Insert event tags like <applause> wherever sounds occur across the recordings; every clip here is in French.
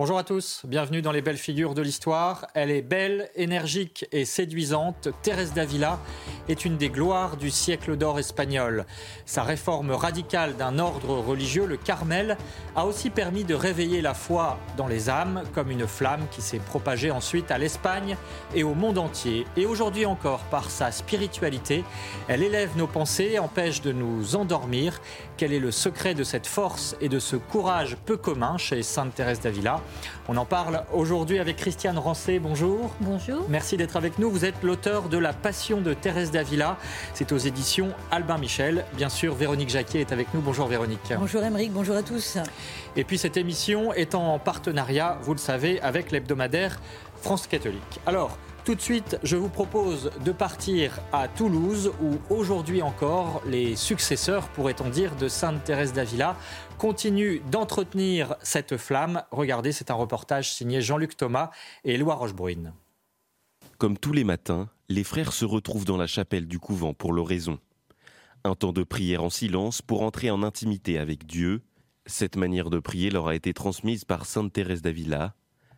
Bonjour à tous, bienvenue dans les belles figures de l'histoire. Elle est belle, énergique et séduisante. Thérèse d'Avila est une des gloires du siècle d'or espagnol. Sa réforme radicale d'un ordre religieux, le Carmel, a aussi permis de réveiller la foi dans les âmes comme une flamme qui s'est propagée ensuite à l'Espagne et au monde entier. Et aujourd'hui encore, par sa spiritualité, elle élève nos pensées, empêche de nous endormir. Quel est le secret de cette force et de ce courage peu commun chez Sainte Thérèse d'Avila? On en parle aujourd'hui avec Christiane Rancé. Bonjour. Bonjour. Merci d'être avec nous. Vous êtes l'auteur de La Passion de Thérèse d'Avila. C'est aux éditions Albin Michel. Bien sûr, Véronique Jacquier est avec nous. Bonjour Véronique. Bonjour Émeric, bonjour à tous. Et puis cette émission est en partenariat, vous le savez, avec l'hebdomadaire France catholique. Alors, tout de suite, je vous propose de partir à Toulouse, où aujourd'hui encore, les successeurs, pourrait-on dire, de Sainte Thérèse d'Avila continuent d'entretenir cette flamme. Regardez, c'est un reportage signé Jean-Luc Thomas et Éloi Rochebrune. Comme tous les matins, les frères se retrouvent dans la chapelle du couvent pour l'oraison. Un temps de prière en silence pour entrer en intimité avec Dieu. Cette manière de prier leur a été transmise par Sainte Thérèse d'Avila,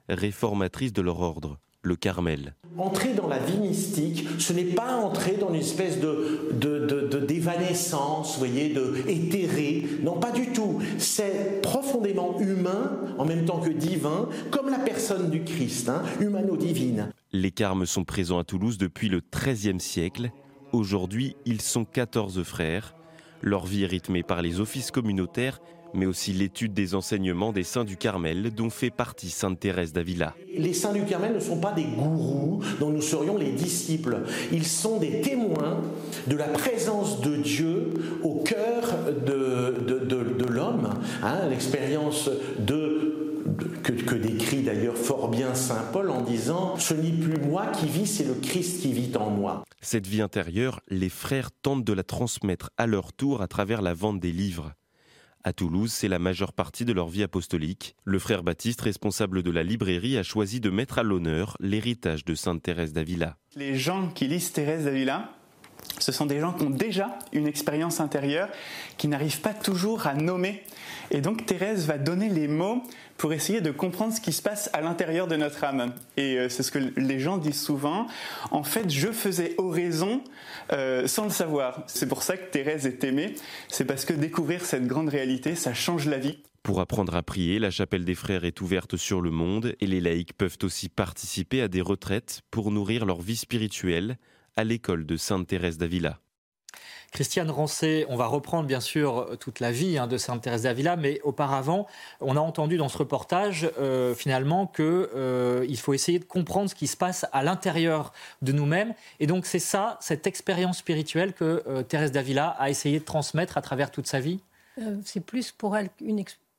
réformatrice de leur ordre le Carmel. Entrer dans la vie mystique, ce n'est pas entrer dans une espèce de, de, d'évanescence, voyez, de éthéré. Non, pas du tout. C'est profondément humain, en même temps que divin, comme la personne du Christ, hein, humano-divine. Les Carmes sont présents à Toulouse depuis le XIIIe siècle. Aujourd'hui, ils sont 14 frères. Leur vie est rythmée par les offices communautaires mais aussi l'étude des enseignements des saints du Carmel dont fait partie Sainte Thérèse d'Avila. Les saints du Carmel ne sont pas des gourous dont nous serions les disciples. Ils sont des témoins de la présence de Dieu au cœur de, l'homme. Hein, l'expérience de que, que, décrit d'ailleurs fort bien Saint Paul en disant ⁇ Ce n'est plus moi qui vis, c'est le Christ qui vit en moi ⁇ Cette vie intérieure, les frères tentent de la transmettre à leur tour à travers la vente des livres. À Toulouse, c'est la majeure partie de leur vie apostolique. Le frère Baptiste, responsable de la librairie, a choisi de mettre à l'honneur l'héritage de Sainte Thérèse d'Avila. Les gens qui lisent Thérèse d'Avila, ce sont des gens qui ont déjà une expérience intérieure, qui n'arrivent pas toujours à nommer. Et donc Thérèse va donner les mots pour essayer de comprendre ce qui se passe à l'intérieur de notre âme. Et euh, c'est ce que les gens disent souvent. En fait, je faisais oraison euh, sans le savoir. C'est pour ça que Thérèse est aimée. C'est parce que découvrir cette grande réalité, ça change la vie. Pour apprendre à prier, la chapelle des frères est ouverte sur le monde et les laïcs peuvent aussi participer à des retraites pour nourrir leur vie spirituelle à l'école de Sainte Thérèse d'Avila. Christiane Rancé, on va reprendre bien sûr toute la vie hein, de Sainte Thérèse d'Avila, mais auparavant, on a entendu dans ce reportage euh, finalement qu'il euh, faut essayer de comprendre ce qui se passe à l'intérieur de nous-mêmes. Et donc c'est ça, cette expérience spirituelle que euh, Thérèse d'Avila a essayé de transmettre à travers toute sa vie C'est plus pour elle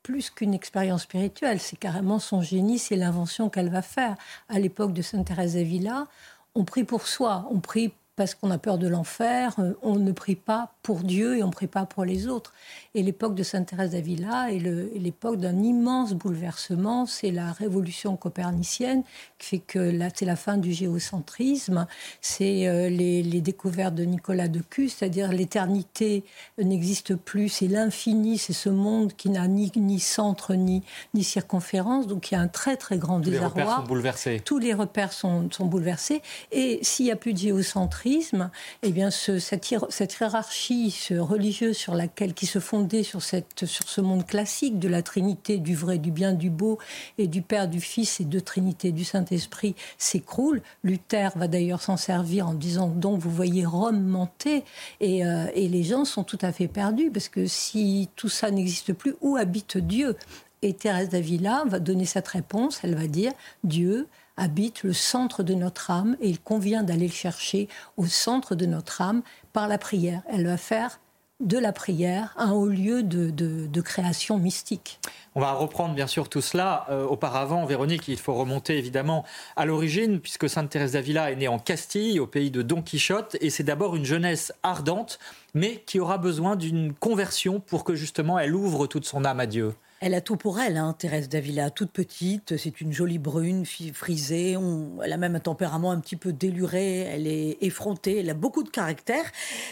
plus qu'une expérience spirituelle, c'est carrément son génie, c'est l'invention qu'elle va faire. À l'époque de Sainte Thérèse d'Avila, on prie pour soi, on prie parce qu'on a peur de l'enfer, euh, on ne prie pas pour Dieu et on pas pour les autres. Et l'époque de Sainte Thérèse d'Avila est l'époque d'un immense bouleversement. C'est la révolution copernicienne qui fait que là, c'est la fin du géocentrisme. C'est euh, les, découvertes de Nicolas de Cus, c'est-à-dire l'éternité n'existe plus, c'est l'infini, c'est ce monde qui n'a ni, ni centre ni, ni circonférence. Donc il y a un très très grand Tous désarroi. Les repères sont bouleversés. Tous les repères sont, sont bouleversés. Et s'il n'y a plus de géocentrisme, eh bien ce, cette, cette hiérarchie religieuse sur laquelle qui se fonde sur, cette, sur ce monde classique de la Trinité, du vrai, du bien, du beau, et du Père, du Fils et de Trinité, du Saint-Esprit, s'écroule. Luther va d'ailleurs s'en servir en disant donc vous voyez Rome monter, et, euh, et les gens sont tout à fait perdus, parce que si tout ça n'existe plus, où habite Dieu? Et Thérèse d'Avila va donner cette réponse, elle va dire Dieu habite le centre de notre âme et il convient d'aller le chercher au centre de notre âme par la prière. Elle va faire de la prière, un haut lieu de, création mystique. On va reprendre bien sûr tout cela. Euh, auparavant, Véronique, il faut remonter évidemment à l'origine, puisque Sainte Thérèse d'Avila est née en Castille, au pays de Don Quichotte, et c'est d'abord une jeunesse ardente, mais qui aura besoin d'une conversion pour que justement elle ouvre toute son âme à Dieu. Elle a tout pour elle, hein, Thérèse Davila, toute petite, c'est une jolie brune, frisée, elle a même un tempérament un petit peu déluré, elle est effrontée, elle a beaucoup de caractère.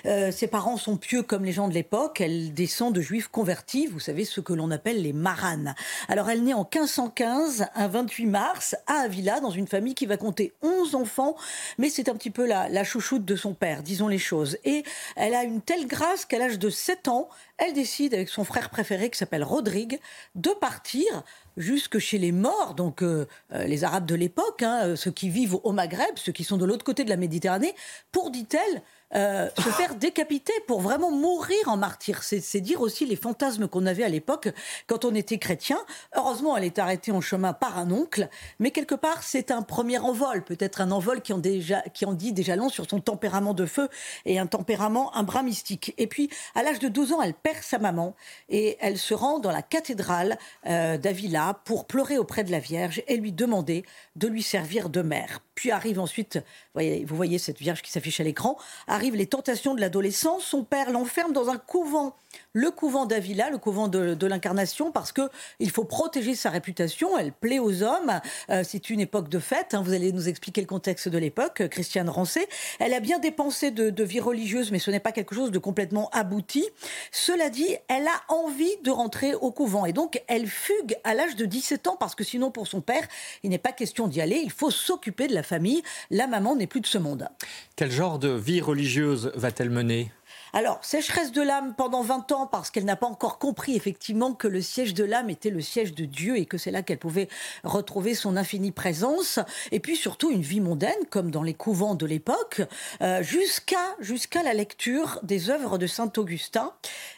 Euh, ses parents sont pieux comme les gens de l'époque, elle descend de juifs convertis, vous savez ce que l'on appelle les maranes. Alors elle naît en 1515, un 28 mars, à Avila, dans une famille qui va compter 11 enfants, mais c'est un petit peu la, la chouchoute de son père, disons les choses. Et elle a une telle grâce qu'à l'âge de 7 ans, elle décide avec son frère préféré qui s'appelle Rodrigue de partir jusque chez les morts, donc euh, euh, les Arabes de l'époque, hein, ceux qui vivent au Maghreb, ceux qui sont de l'autre côté de la Méditerranée, pour, dit-elle, euh, se faire décapiter pour vraiment mourir en martyr. C'est dire aussi les fantasmes qu'on avait à l'époque quand on était chrétien. Heureusement, elle est arrêtée en chemin par un oncle, mais quelque part, c'est un premier envol, peut-être un envol qui en, déjà, qui en dit déjà long sur son tempérament de feu et un tempérament, un bras mystique. Et puis, à l'âge de 12 ans, elle perd sa maman et elle se rend dans la cathédrale euh, d'Avila pour pleurer auprès de la Vierge et lui demander de lui servir de mère. Puis arrive ensuite, vous voyez cette Vierge qui s'affiche à l'écran, arrivent les tentations de l'adolescence. Son père l'enferme dans un couvent, le couvent d'Avila, le couvent de, l'incarnation, parce que il faut protéger sa réputation. Elle plaît aux hommes. Euh, c'est une époque de fête. Hein. Vous allez nous expliquer le contexte de l'époque, Christiane Rancé. Elle a bien dépensé de, de vie religieuse, mais ce n'est pas quelque chose de complètement abouti. Cela dit, elle a envie de rentrer au couvent. Et donc, elle fugue à l'âge de 17 ans, parce que sinon, pour son père, il n'est pas question d'y aller. Il faut s'occuper de la famille. La maman n'est plus de ce monde. Quel genre de vie religieuse va-t-elle mener? Alors, sécheresse de l'âme pendant 20 ans parce qu'elle n'a pas encore compris effectivement que le siège de l'âme était le siège de Dieu et que c'est là qu'elle pouvait retrouver son infinie présence. Et puis surtout une vie mondaine comme dans les couvents de l'époque, euh, jusqu'à jusqu'à la lecture des œuvres de saint Augustin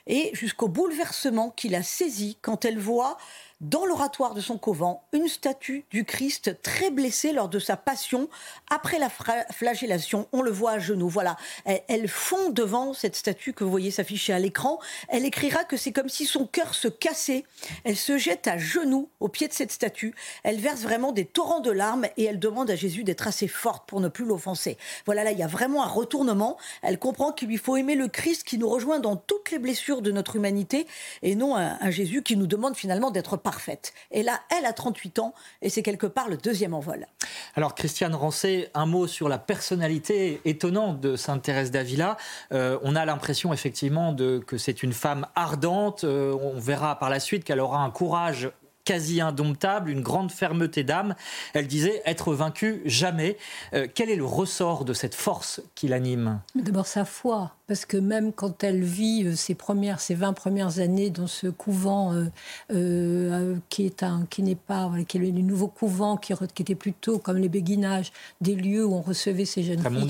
et jusqu'au bouleversement qu'il a saisi quand elle voit dans l'oratoire de son couvent une statue du Christ très blessé lors de sa passion après la flagellation. On le voit à genoux. Voilà, elle, fond devant cette statue que vous voyez s'afficher à l'écran. Elle écrira que c'est comme si son cœur se cassait. Elle se jette à genoux au pied de cette statue. Elle verse vraiment des torrents de larmes et elle demande à Jésus d'être assez forte pour ne plus l'offenser. Voilà, là, il y a vraiment un retournement. Elle comprend qu'il lui faut aimer le Christ qui nous rejoint dans toutes les blessures de notre humanité et non un, Jésus qui nous demande finalement d'être parfait et là, elle a 38 ans et c'est quelque part le deuxième envol. Alors, Christiane Rancé, un mot sur la personnalité étonnante de Sainte Thérèse d'Avila. Euh, on a l'impression effectivement de, que c'est une femme ardente. Euh, on verra par la suite qu'elle aura un courage quasi indomptable, une grande fermeté d'âme. Elle disait être vaincue jamais. Euh, quel est le ressort de cette force qui l'anime? D'abord sa foi parce que même quand elle vit euh, ses premières, ses 20 premières années dans ce couvent euh, euh, qui est un, qui n'est pas, qui est le, nouveau couvent qui, qui, était plutôt comme les béguinages, des lieux où on recevait ces jeunes filles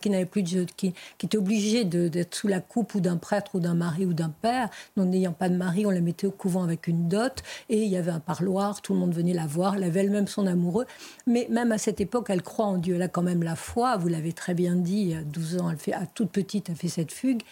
qui n'avaient plus, de, qui, qui étaient obligées d'être sous la coupe ou d'un prêtre ou d'un mari ou d'un père. Non n'ayant pas de mari, on la mettait au couvent avec une dot et il y avait un parloir, tout le monde venait la voir, elle avait elle-même son amoureux. Mais même à cette époque, elle croit en Dieu, elle a quand même la foi. Vous l'avez très bien dit, à 12 ans, elle fait à toute petite a fait cette fugue,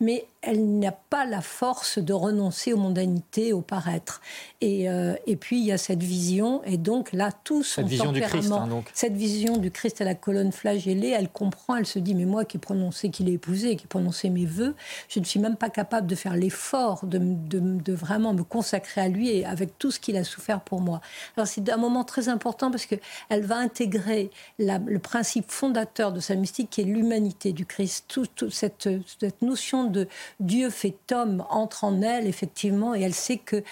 mais elle n'a pas la force de renoncer aux mondanités, au paraître. Et, euh, et puis il y a cette vision, et donc là, tout son cette vision du Christ, hein, donc. cette vision du Christ à la colonne flagellée, elle comprend, elle se dit, mais moi qui ai prononcé qu'il est épousé, qui ai prononcé mes vœux, je ne suis même pas capable de faire l'effort de, de, de, vraiment me consacrer à lui et avec tout ce qu'il a souffert pour moi. Alors c'est un moment très important parce que elle va intégrer le principe fondateur de sa mystique qui est l'humanité du Christ, tout, tout, cette, notion de Dieu fait homme entre en elle, effectivement, et elle sait que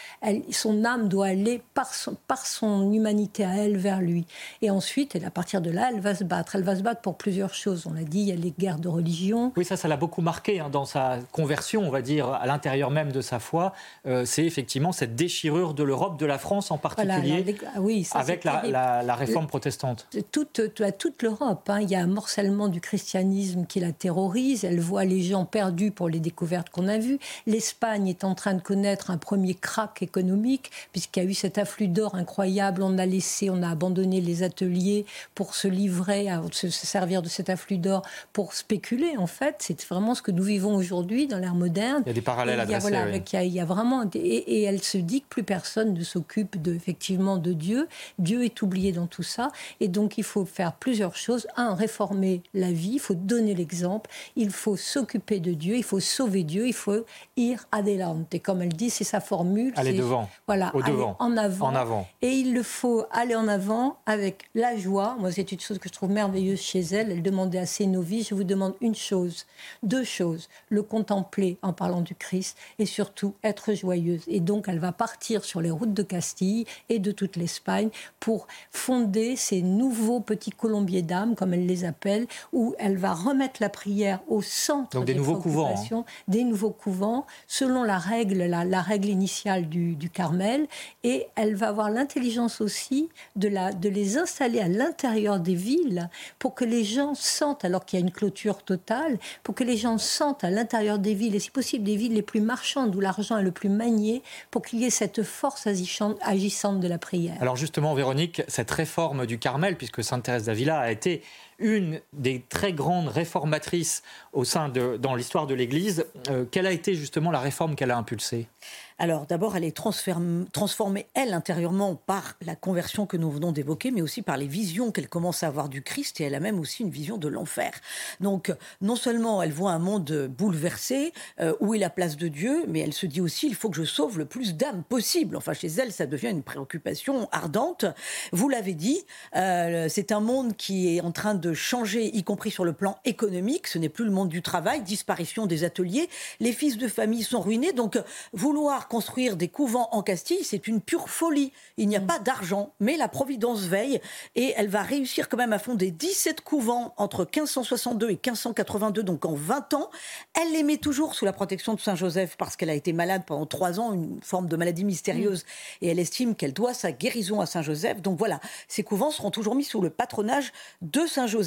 son âme doit aller par son, par son humanité à elle vers lui. Et ensuite, et à partir de là, elle va se battre. Elle va se battre pour plusieurs choses. On l'a dit, il y a les guerres de religion. Oui, ça, ça l'a beaucoup marqué hein, dans sa conversion, on va dire, à l'intérieur même de sa foi. Euh, c'est effectivement cette déchirure de l'Europe, de la France en particulier, ah oui, avec la, la, réforme protestante. Toute, toute l'Europe. Hein. Il y a un morcellement du christianisme qui la terrorise. Elle voit les gens perdus pour les découvertes qu'on a vues. L'Espagne est en train de connaître un premier crack économique, puisqu'il y a eu cet afflux d'or incroyable. On a laissé, on a abandonné les ateliers pour se livrer, à se servir de cet afflux d'or pour spéculer, en fait. C'est vraiment ce que nous vivons aujourd'hui dans l'ère moderne. Il y a des parallèles à dresser. il, y a, il y a vraiment. Et, et, elle se dit que plus personne ne s'occupe de, effectivement de Dieu. Dieu est oublié dans tout ça. Et donc, il faut faire plusieurs choses. Un, réformer la vie, il faut donner l'exemple, il faut s'occuper de Dieu, il faut sauver Dieu, il faut ir adelante. Et comme elle dit, c'est sa formule. Aller devant. Voilà, Au devant. en avant. En avant. Et il le faut aller en avant avec la joie. Moi, c'est une chose que je trouve merveilleuse chez elle. Elle demandait à ses novices, je vous demande une chose, deux choses, le contempler en parlant du Christ et surtout être joyeuse. Et donc, elle va partir sur les routes de Castille et de toute l'Espagne pour fonder ces nouveaux petits colombiers d'âme, comme elle les appelle, où elle va remettre la prière au centre Donc des nouveaux couvents, hein. des nouveaux couvents, selon la règle, la, la règle initiale du, du Carmel. Et elle va avoir l'intelligence aussi de, la, de les installer à l'intérieur des villes pour que les gens sentent, alors qu'il y a une clôture totale, pour que les gens sentent à l'intérieur des villes, et si possible des villes les plus marchandes où l'argent est le plus manié, pour qu'il y ait cette force agissante, de la prière. Alors justement, Véronique, cette réforme du Carmel, puisque Sainte Thérèse d'Avila a été une des très grandes réformatrices au sein de, dans l'histoire de l'Église, euh, quelle a été justement la réforme qu'elle a impulsée? Alors d'abord, elle est transformée, elle, intérieurement, par la conversion que nous venons d'évoquer, mais aussi par les visions qu'elle commence à avoir du Christ, et elle a même aussi une vision de l'enfer. Donc, non seulement elle voit un monde bouleversé, euh, où est la place de Dieu, mais elle se dit aussi, il faut que je sauve le plus d'âmes possible. Enfin, chez elle, ça devient une préoccupation ardente. Vous l'avez dit, euh, c'est un monde qui est en train de changer, y compris sur le plan économique. Ce n'est plus le monde du travail, disparition des ateliers. Les fils de famille sont ruinés. Donc, vouloir construire des couvents en Castille, c'est une pure folie. Il n'y a pas d'argent, mais la Providence veille et elle va réussir quand même à fonder 17 couvents entre 1562 et 1582, donc en 20 ans. Elle les met toujours sous la protection de Saint-Joseph parce qu'elle a été malade pendant trois ans, une forme de maladie mystérieuse, et elle estime qu'elle doit sa guérison à Saint-Joseph. Donc voilà, ces couvents seront toujours mis sous le patronage de Saint-Joseph.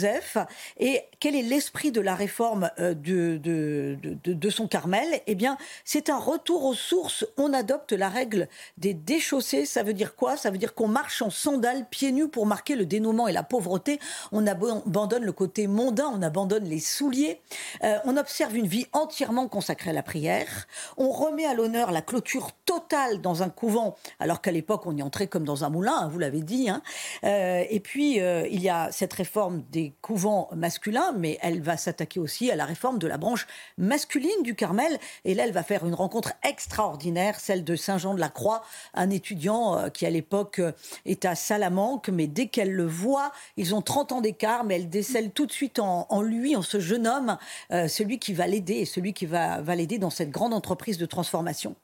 Et quel est l'esprit de la réforme euh, de, son Carmel? Eh bien, c'est un retour aux sources. On adopte la règle des déchaussés. Ça veut dire quoi? Ça veut dire qu'on marche en sandales, pieds nus, pour marquer le dénouement et la pauvreté. On abandonne le côté mondain, on abandonne les souliers. Euh, on observe une vie entièrement consacrée à la prière. On remet à l'honneur la clôture totale dans un couvent, alors qu'à l'époque, on y entrait comme dans un moulin, hein, vous l'avez dit. hein. Euh, et puis, il y a cette réforme des couvents masculins, mais elle va s'attaquer aussi à la réforme de la branche masculine du Carmel. Et là, elle va faire une rencontre extraordinaire, celle de Saint-Jean-de-la-Croix, un étudiant euh, qui, à l'époque, euh, est à Salamanque, mais dès qu'elle le voit, ils ont 30 ans d'écart, mais elle décèle tout de suite en, lui, en ce jeune homme, euh, celui qui va l'aider et celui qui va l'aider dans cette grande entreprise de transformation.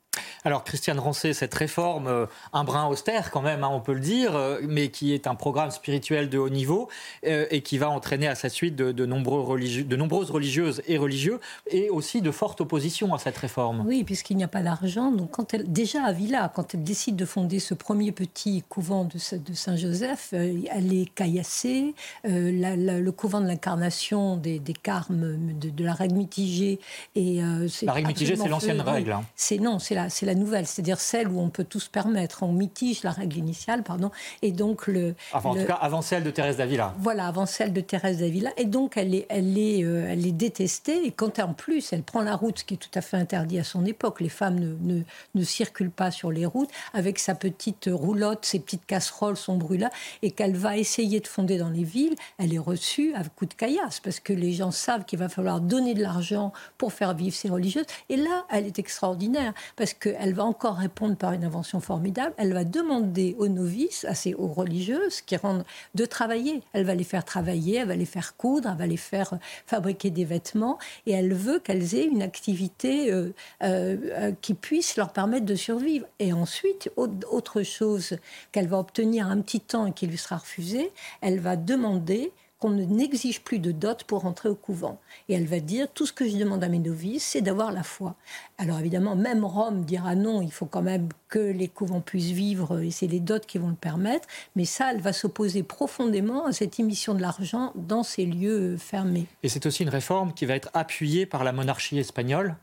Alors, Christiane Rancé, cette réforme, euh, un brin austère quand même, hein, on peut le dire, euh, mais qui est un programme spirituel de haut niveau euh, et qui va entraîner à sa suite de, de nombreux religieux, de nombreuses religieuses et religieux, et aussi de fortes oppositions à cette réforme. Oui, puisqu'il n'y a pas d'argent. Donc, quand elle, déjà à Villa, quand elle décide de fonder ce premier petit couvent de, Sa- de Saint-Joseph, elle est caillassée. Euh, la- la- le couvent de l'incarnation des, des carmes, de, de la règle mitigée. Et, euh, La règle mitigée, c'est l'ancienne règle, hein. C'est non, c'est la, c'est la nouvelle, c'est-à-dire celle où on peut tout se permettre. On mitige la règle initiale, pardon. Et donc le. Enfin, en le- tout cas, avant celle de Thérèse d'Avila. voilà, avant celle de Thérèse d'Avila. Et donc, elle est, elle, est, euh, elle est détestée. Et quand en plus, elle prend la route, ce qui est tout à fait interdit à son époque, les femmes ne, ne, ne circulent pas sur les routes, avec sa petite roulotte, ses petites casseroles, son brûla, et qu'elle va essayer de fonder dans les villes, elle est reçue à coups de caillasse, parce que les gens savent qu'il va falloir donner de l'argent pour faire vivre ces religieuses. Et là, elle est extraordinaire, parce qu'elle va encore répondre par une invention formidable. Elle va demander aux novices, à ces, aux religieuses, qui rendent, de travailler. Elle va les faire travailler, elle va les faire coudre, elle va les faire euh, fabriquer des vêtements, et elle veut qu'elles aient une activité euh, euh, qui puisse leur permettre de survivre. Et ensuite, au- autre chose qu'elle va obtenir un petit temps et qui lui sera refusée, elle va demander qu'on ne n'exige plus de dot pour entrer au couvent. Et elle va dire, tout ce que je demande à mes novices, c'est d'avoir la foi. Alors évidemment, même Rome dira non, il faut quand même que les couvents puissent vivre, et c'est les dots qui vont le permettre, mais ça, elle va s'opposer profondément à cette émission de l'argent dans ces lieux fermés. Et c'est aussi une réforme qui va être appuyée par la monarchie espagnole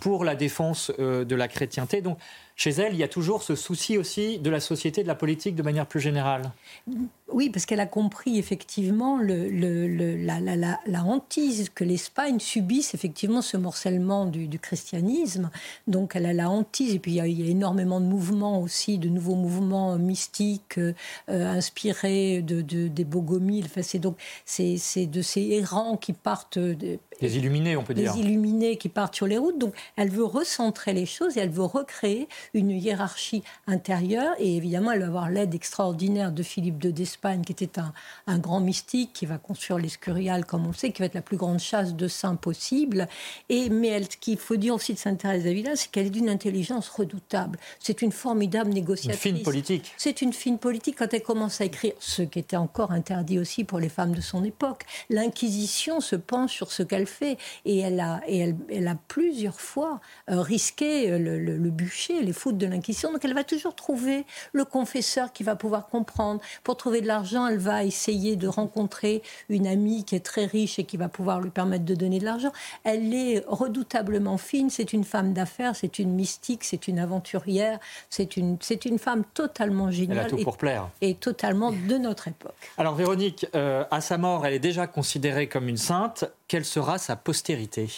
pour la défense euh, de la chrétienté. Donc, chez elle, il y a toujours ce souci aussi de la société, de la politique de manière plus générale. Oui, parce qu'elle a compris effectivement le, la, la, hantise que l'Espagne subisse effectivement ce morcellement du, christianisme. Donc elle a la hantise, et puis il y, a, énormément de mouvements aussi, de nouveaux mouvements mystiques euh, inspirés de, des Bogomiles. Enfin, c'est donc c'est de ces errants qui partent. De, des illuminés, on peut dire. Des illuminés qui partent sur les routes. Donc elle veut recentrer les choses et elle veut recréer une hiérarchie intérieure. Et évidemment, elle va avoir l'aide extraordinaire de Philippe II d'Espagne, qui était un, un, grand mystique, qui va construire l'Escurial, comme on le sait, qui va être la plus grande chasse de saints possible. Et, mais elle, ce qu'il faut dire aussi de Sainte-Thérèse d'Avila, c'est qu'elle est d'une intelligence redoutable. C'est une formidable négociatrice. Une fine politique. C'est une fine politique quand elle commence à écrire, ce qui était encore interdit aussi pour les femmes de son époque. L'Inquisition se penche sur ce qu'elle fait et elle a, et elle, elle a plusieurs fois euh, risqué le, le, le bûcher, les de l'Inquisition. Donc elle va toujours trouver le confesseur qui va pouvoir comprendre. Pour trouver de l'argent, elle va essayer de rencontrer une amie qui est très riche et qui va pouvoir lui permettre de donner de l'argent. Elle est redoutablement fine, c'est une femme d'affaires, c'est une mystique, c'est une aventurière, c'est une, c'est une femme totalement géniale. Elle a tout et, pour plaire. Et totalement de notre époque. Alors Véronique, euh, à sa mort, elle est déjà considérée comme une sainte. Quelle sera sa postérité?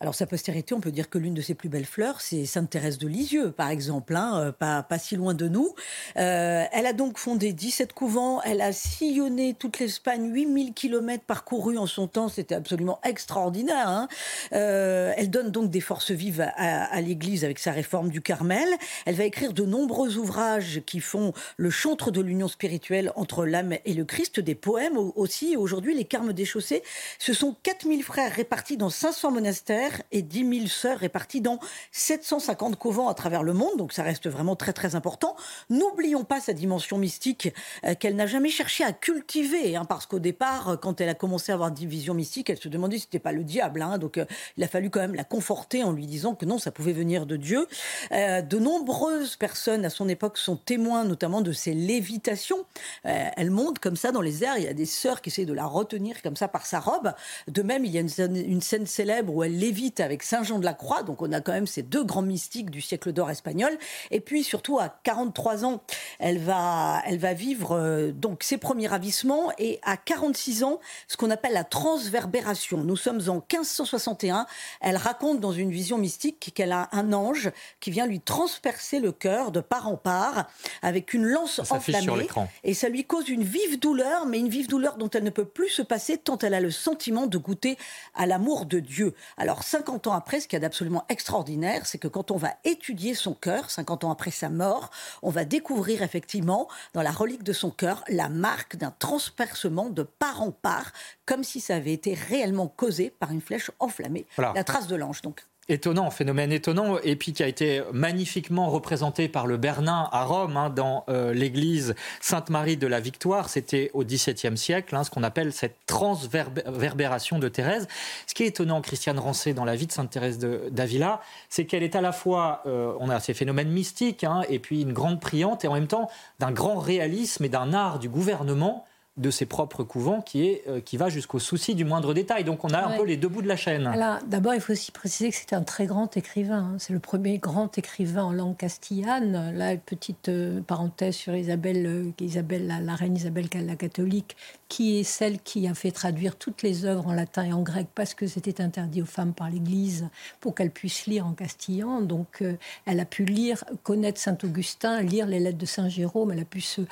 Alors sa postérité, on peut dire que l'une de ses plus belles fleurs, c'est Sainte Thérèse de Lisieux, par exemple, hein, euh, pas, pas si loin de nous. Euh, elle a donc fondé 17 couvents, elle a sillonné toute l'Espagne, 8000 kilomètres parcourus en son temps, c'était absolument extraordinaire. Hein. Euh, elle donne donc des forces vives à, à l'Église avec sa réforme du Carmel. Elle va écrire de nombreux ouvrages qui font le chantre de l'union spirituelle entre l'âme et le Christ, des poèmes aussi. Aujourd'hui, les Carmes des Chaussées, ce sont 4000 frères répartis dans 500 monastères et 10 000 sœurs réparties dans 750 couvents à travers le monde, donc ça reste vraiment très très important. N'oublions pas sa dimension mystique euh, qu'elle n'a jamais cherché à cultiver, hein, parce qu'au départ, euh, quand elle a commencé à avoir une vision mystique, elle se demandait si c'était pas le diable, hein, donc euh, il a fallu quand même la conforter en lui disant que non, ça pouvait venir de Dieu. de nombreuses personnes à son époque sont témoins notamment de ses lévitations. elle monte comme ça dans les airs, il y a des sœurs qui essaient de la retenir comme ça par sa robe. De même, il y a une scène, une scène célèbre où elle lévite vite avec Saint Jean de la Croix. Donc on a quand même ces deux grands mystiques du siècle d'or espagnol. Et puis surtout à 43 ans, elle va, elle va vivre euh, donc ses premiers ravissements et à 46 ans, ce qu'on appelle la transverbération. Nous sommes en 1561. Elle raconte dans une vision mystique qu'elle a un ange qui vient lui transpercer le cœur de part en part avec une lance enflammée. Et ça lui cause une vive douleur, mais une vive douleur dont elle ne peut plus se passer tant elle a le sentiment de goûter à l'amour de Dieu. Alors 50 ans après, ce qu'il y a d'absolument extraordinaire, c'est que quand on va étudier son cœur, 50 ans après sa mort, on va découvrir effectivement dans la relique de son cœur la marque d'un transpercement de part en part, comme si ça avait été réellement causé par une flèche enflammée. La trace de l'ange, donc étonnant, phénomène étonnant, et puis qui a été magnifiquement représenté par le Bernin à Rome, hein, dans euh, l'église Sainte-Marie de la Victoire. C'était au XVIIe siècle, hein, ce qu'on appelle cette transverbération de Thérèse. Ce qui est étonnant, Christiane Rancé, dans la vie de Sainte Thérèse d'Avila, c'est qu'elle est à la fois, euh, on a ces phénomènes mystiques, hein, et puis une grande priante, et en même temps d'un grand réalisme et d'un art du gouvernement de ses propres couvents qui, est, euh, qui va jusqu'au souci du moindre détail. Donc on a un peu les deux bouts de la chaîne. D'abord, il faut aussi préciser que c'est un très grand écrivain. Hein. C'est le premier grand écrivain en langue castillane. Là, petite euh, parenthèse sur Isabelle, euh, Isabelle la, reine Isabelle la catholique, qui est celle qui a fait traduire toutes les œuvres en latin et en grec parce que c'était interdit aux femmes par l'Église pour qu'elles puissent lire en castillan. Donc elle a pu lire, connaître Saint-Augustin, lire les lettres de Saint-Jérôme. Elle a pu se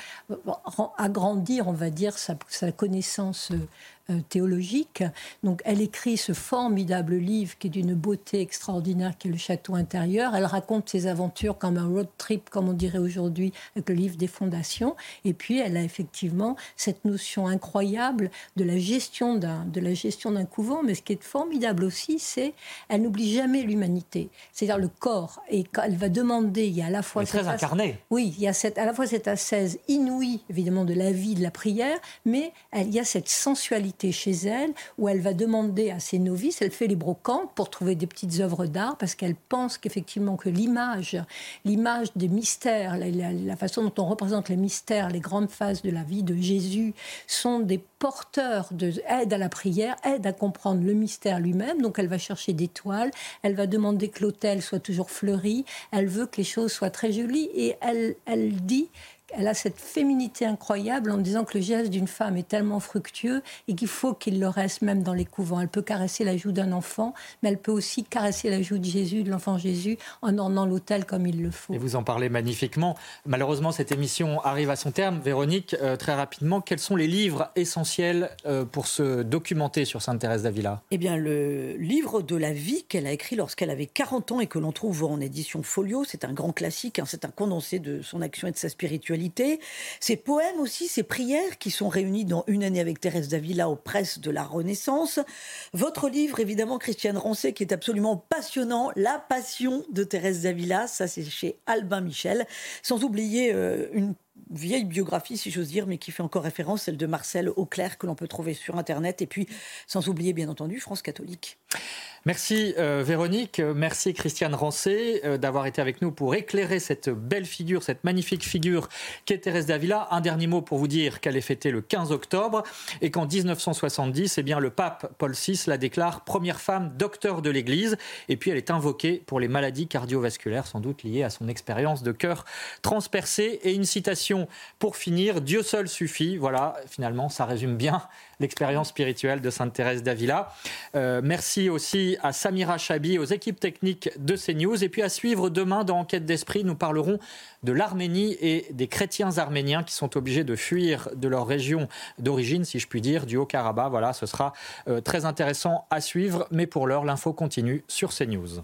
agrandir, on va dire, sa, connaissance euh, euh, théologique. Donc elle écrit ce formidable livre qui est d'une beauté extraordinaire, qui est le château intérieur. Elle raconte ses aventures comme un road trip, comme on dirait aujourd'hui, avec le livre des fondations. Et puis elle a effectivement cette notion incroyable de la gestion d'un de la gestion d'un couvent. Mais ce qui est formidable aussi, c'est elle n'oublie jamais l'humanité, c'est-à-dire le corps. Et quand elle va demander, il y a à la fois très incarné. Oui, il y a cette, à la fois cette ascèse inouïe évidemment de la vie, de la prière, mais il y a cette sensualité chez elle, où elle va demander à ses novices, elle fait les brocantes pour trouver des petites œuvres d'art, parce qu'elle pense qu'effectivement que l'image, l'image des mystères, la, façon dont on représente les mystères, les grandes phases de la vie de Jésus, sont des porteurs de aide à la prière, aide à comprendre le mystère lui-même. Donc elle va chercher des toiles, elle va demander que l'autel soit toujours fleuri, elle veut que les choses soient très jolies et elle, elle dit elle a cette féminité incroyable en disant que le geste d'une femme est tellement fructueux et qu'il faut qu'il le reste même dans les couvents. Elle peut caresser la joue d'un enfant, mais elle peut aussi caresser la joue de Jésus, de l'enfant Jésus, en ornant l'autel comme il le faut. Et vous en parlez magnifiquement. Malheureusement, cette émission arrive à son terme. Véronique, euh, très rapidement, quels sont les livres essentiels euh, pour se documenter sur Sainte Thérèse d'Avila? Eh bien, le livre de la vie qu'elle a écrit lorsqu'elle avait 40 ans et que l'on trouve en édition folio, c'est un grand classique, hein. c'est un condensé de son action et de sa spiritualité ses poèmes aussi, ses prières qui sont réunies dans Une année avec Thérèse d'Avila aux presses de la Renaissance. Votre livre, évidemment, Christiane Rancet, qui est absolument passionnant, La passion de Thérèse d'Avila, ça c'est chez Albin Michel, sans oublier euh, une vieille biographie, si j'ose dire, mais qui fait encore référence, celle de Marcel Auclair, que l'on peut trouver sur Internet, et puis, sans oublier, bien entendu, France catholique. Merci euh, Véronique, merci Christiane Rancé euh, d'avoir été avec nous pour éclairer cette belle figure, cette magnifique figure qu'est Thérèse d'Avila. Un dernier mot pour vous dire qu'elle est fêtée le 15 octobre et qu'en 1970, eh bien, le pape Paul VI la déclare première femme docteur de l'Église. Et puis elle est invoquée pour les maladies cardiovasculaires, sans doute liées à son expérience de cœur transpercé. Et une citation pour finir, Dieu seul suffit. Voilà, finalement, ça résume bien <laughs> l'expérience spirituelle de Sainte Thérèse d'Avila. Euh, merci aussi à Samira Chabi, aux équipes techniques de CNews. Et puis à suivre demain dans Enquête d'Esprit, nous parlerons de l'Arménie et des chrétiens arméniens qui sont obligés de fuir de leur région d'origine, si je puis dire, du Haut-Karabakh. Voilà, ce sera euh, très intéressant à suivre. Mais pour l'heure, l'info continue sur CNews.